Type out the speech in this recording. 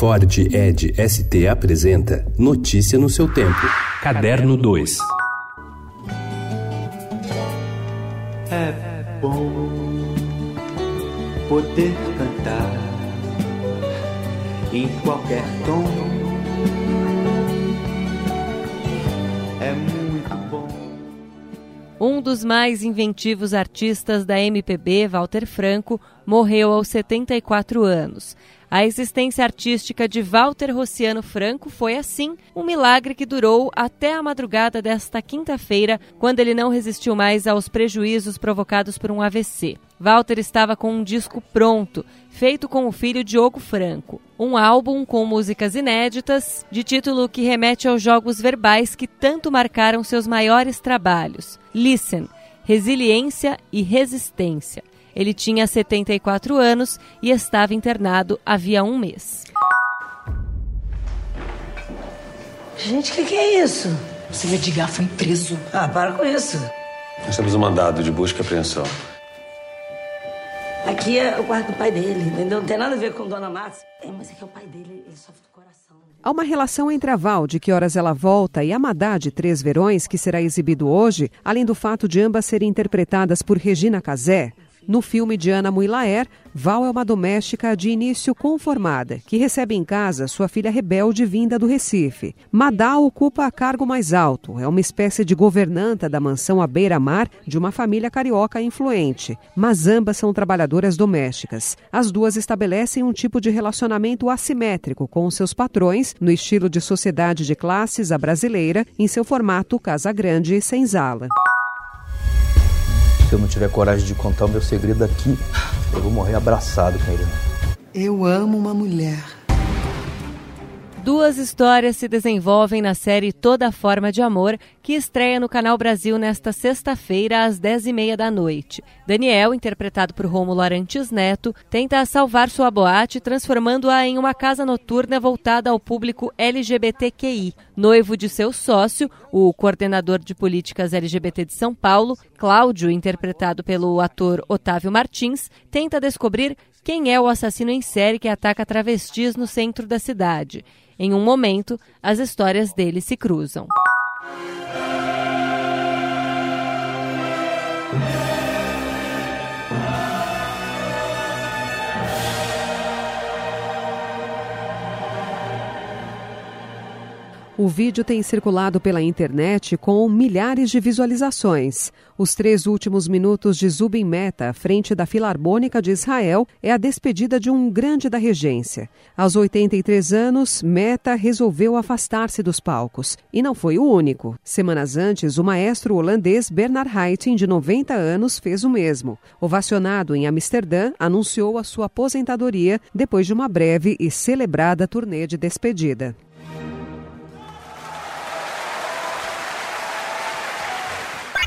Ford Ed ST apresenta Notícia no seu tempo. Caderno 2. É bom poder cantar em qualquer tom. É muito bom. Um dos mais inventivos artistas da MPB, Walter Franco, morreu aos 74 anos. A existência artística de Walter Rossiano Franco foi assim, um milagre que durou até a madrugada desta quinta-feira, quando ele não resistiu mais aos prejuízos provocados por um AVC. Walter estava com um disco pronto, feito com o filho Diogo Franco. Um álbum com músicas inéditas, de título que remete aos jogos verbais que tanto marcaram seus maiores trabalhos. Listen, Resiliência e Resistência. Ele tinha 74 anos e estava internado havia um mês. Gente, o que, que, é isso? Você me diga, foi preso. Ah, para com isso. Nós temos um mandado de busca e apreensão. Aqui é o quarto do pai dele, entendeu? Não tem nada a ver com Dona Márcia. É, mas é que é o pai dele, ele sofre do coração. Há uma relação entre a Val, de Que Horas Ela Volta, e Amadá, de Três Verões, que será exibido hoje, além do fato de ambas serem interpretadas por Regina Casé. No filme de Ana Muilaer, Val é uma doméstica de início conformada, que recebe em casa sua filha rebelde vinda do Recife. Madá ocupa cargo mais alto, é uma espécie de governanta da mansão à beira-mar de uma família carioca influente. Mas ambas são trabalhadoras domésticas. As duas estabelecem um tipo de relacionamento assimétrico com seus patrões, no estilo de sociedade de classes a brasileira, em seu formato Casa Grande e Senzala se eu não tiver coragem de contar o meu segredo aqui, eu vou morrer abraçado com ele. Eu amo uma mulher. Duas histórias se desenvolvem na série Toda Forma de Amor, que estreia no Canal Brasil nesta sexta-feira, às 10h30 da noite. Daniel, interpretado por Rômulo Arantes Neto, tenta salvar sua boate, transformando-a em uma casa noturna voltada ao público LGBTQI. Noivo de seu sócio, o coordenador de políticas LGBT de São Paulo, Cláudio, interpretado pelo ator Otávio Martins, tenta descobrir quem é o assassino em série que ataca travestis no centro da cidade. Em um momento, as histórias dele se cruzam. O vídeo tem circulado pela internet com milhares de visualizações. Os três últimos minutos de Zubin Meta, à frente da Filarmônica de Israel, é a despedida de um grande da regência. Aos 83 anos, Meta resolveu afastar-se dos palcos. E não foi o único. Semanas antes, o maestro holandês Bernard Haitink, de 90 anos, fez o mesmo. Ovacionado em Amsterdã, anunciou a sua aposentadoria depois de uma breve e celebrada turnê de despedida.